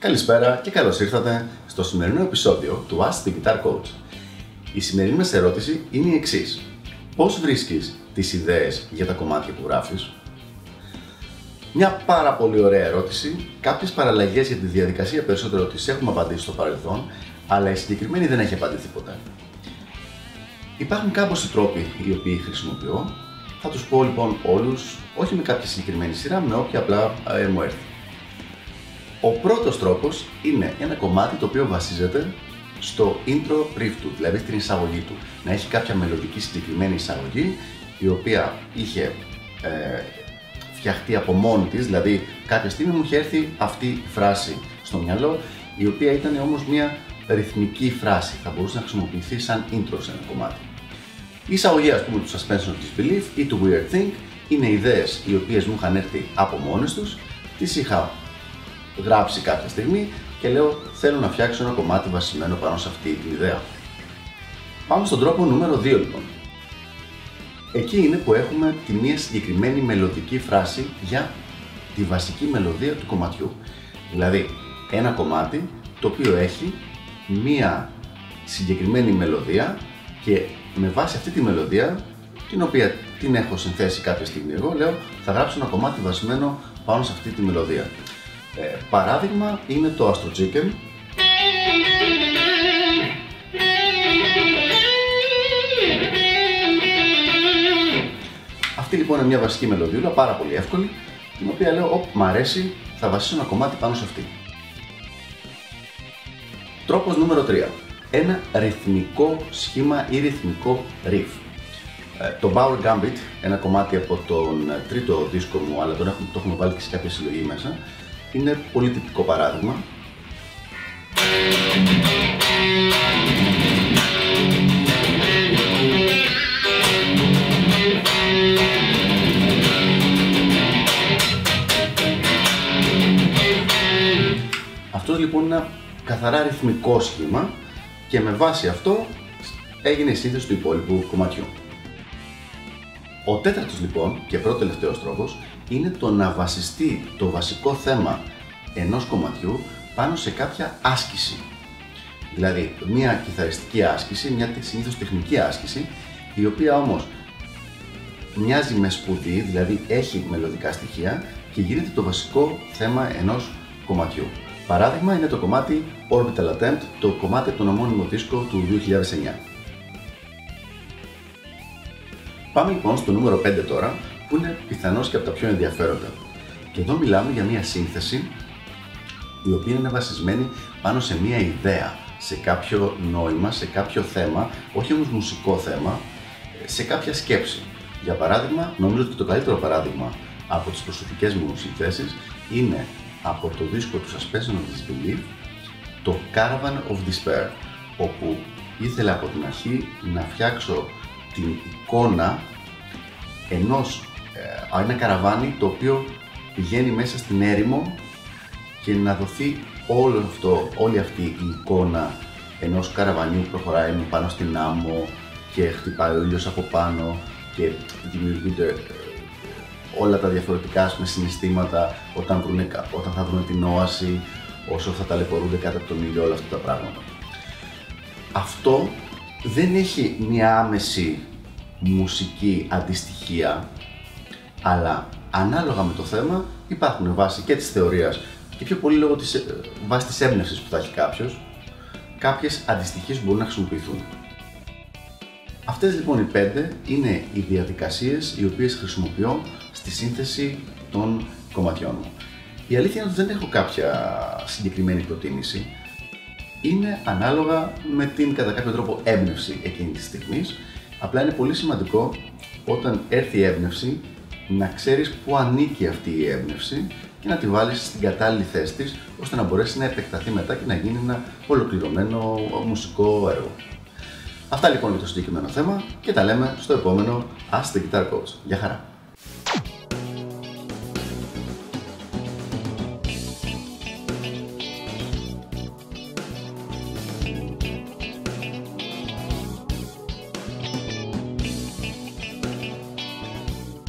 Καλησπέρα και καλώς ήρθατε στο σημερινό επεισόδιο του Ask the Guitar Coach. Η σημερινή μας ερώτηση είναι η εξής. Πώς βρίσκεις τις ιδέες για τα κομμάτια που γράφεις; Μια πάρα πολύ ωραία ερώτηση. Κάποιες παραλλαγές για τη διαδικασία περισσότερο τις έχουμε απαντήσει στο παρελθόν, αλλά η συγκεκριμένη δεν έχει απαντηθεί ποτέ. Υπάρχουν οι τρόποι οι οποίοι χρησιμοποιώ. Θα τους πω λοιπόν όλους, όχι με κάποια συγκεκριμένη σειρά, με όποια απλά ε, μου έρθει. Ο πρώτος τρόπος είναι ένα κομμάτι το οποίο βασίζεται στο intro riff του, δηλαδή στην εισαγωγή του. Να έχει κάποια μελλοντική συγκεκριμένη εισαγωγή, η οποία είχε ε, φτιαχτεί από μόνη της, δηλαδή κάποια στιγμή μου είχε έρθει αυτή η φράση στο μυαλό, η οποία ήταν όμως μια ρυθμική φράση, θα μπορούσε να χρησιμοποιηθεί σαν intro σε ένα κομμάτι. Η εισαγωγή ας πούμε του suspension disbelief ή του weird thing είναι ιδέες οι οποίες μου είχαν έρθει από μόνες τους, τις είχα γράψει κάποια στιγμή και λέω θέλω να φτιάξω ένα κομμάτι βασισμένο πάνω σε αυτή την ιδέα. Πάμε στον τρόπο νούμερο 2 λοιπόν. Εκεί είναι που έχουμε τη μία συγκεκριμένη μελωδική φράση για τη βασική μελωδία του κομματιού. Δηλαδή ένα κομμάτι το οποίο έχει μία συγκεκριμένη μελωδία και με βάση αυτή τη μελωδία την οποία την έχω συνθέσει κάποια στιγμή εγώ λέω θα γράψω ένα κομμάτι βασισμένο πάνω σε αυτή τη μελωδία. Ε, παράδειγμα είναι το Astro Chicken. Αυτή λοιπόν είναι μια βασική μελωδία, πάρα πολύ εύκολη, την οποία λέω, όπ, μ' αρέσει, θα βασίσω ένα κομμάτι πάνω σε αυτή. Τρόπος νούμερο 3. Ένα ρυθμικό σχήμα ή ρυθμικό riff. Ε, το Power Gambit, ένα κομμάτι από τον τρίτο δίσκο μου, αλλά τον έχουμε, το έχουμε βάλει και σε κάποια συλλογή μέσα, είναι πολύ τυπικό παράδειγμα. Αυτός λοιπόν είναι ένα καθαρά ρυθμικό σχήμα και με βάση αυτό έγινε η σύνθεση του υπόλοιπου κομματιού. Ο τέταρτος λοιπόν και πρώτος τελευταίος τρόπος είναι το να βασιστεί το βασικό θέμα ενός κομματιού πάνω σε κάποια άσκηση. Δηλαδή, μια κιθαριστική άσκηση, μια συνήθως τεχνική άσκηση, η οποία όμως μοιάζει με σπουδή, δηλαδή έχει μελλοντικά στοιχεία και γίνεται το βασικό θέμα ενός κομματιού. Παράδειγμα είναι το κομμάτι Orbital Attempt, το κομμάτι από τον ομώνυμο δίσκο του 2009. Πάμε λοιπόν στο νούμερο 5 τώρα, που είναι πιθανώς και από τα πιο ενδιαφέροντα. Και εδώ μιλάμε για μια σύνθεση η οποία είναι βασισμένη πάνω σε μια ιδέα, σε κάποιο νόημα, σε κάποιο θέμα, όχι όμως μουσικό θέμα, σε κάποια σκέψη. Για παράδειγμα, νομίζω ότι το καλύτερο παράδειγμα από τις προσωπικές μου συνθέσεις είναι από το δίσκο του Suspension of Disbelief, το Caravan of Despair, όπου ήθελα από την αρχή να φτιάξω την εικόνα ενός ε, ένα καραβάνι το οποίο πηγαίνει μέσα στην έρημο και να δοθεί όλο αυτό, όλη αυτή η εικόνα ενός καραβανιού που προχωράει πάνω στην άμμο και χτυπάει ο ήλιος από πάνω και δημιουργούνται ε, όλα τα διαφορετικά με συναισθήματα όταν, βρουνε, όταν θα βρουν την όαση, όσο θα ταλαιπωρούνται κάτω από τον ήλιο, όλα αυτά τα πράγματα. Αυτό δεν έχει μια άμεση μουσική αντιστοιχεία, αλλά ανάλογα με το θέμα υπάρχουν βάσει και της θεωρίας και πιο πολύ λόγω της, ε, βάσει της έμπνευσης που θα έχει κάποιος, κάποιες αντιστοιχίες που μπορούν να χρησιμοποιηθούν. Αυτές λοιπόν οι πέντε είναι οι διαδικασίες οι οποίες χρησιμοποιώ στη σύνθεση των κομματιών μου. Η αλήθεια είναι ότι δεν έχω κάποια συγκεκριμένη προτίμηση. Είναι ανάλογα με την κατά κάποιο τρόπο έμπνευση εκείνης της στιγμής. Απλά είναι πολύ σημαντικό όταν έρθει η έμπνευση να ξέρεις πού ανήκει αυτή η έμπνευση και να τη βάλεις στην κατάλληλη θέση της ώστε να μπορέσει να επεκταθεί μετά και να γίνει ένα ολοκληρωμένο μουσικό έργο. Αυτά λοιπόν για το συγκεκριμένο θέμα και τα λέμε στο επόμενο Ask the Guitar Coach. Γεια χαρά!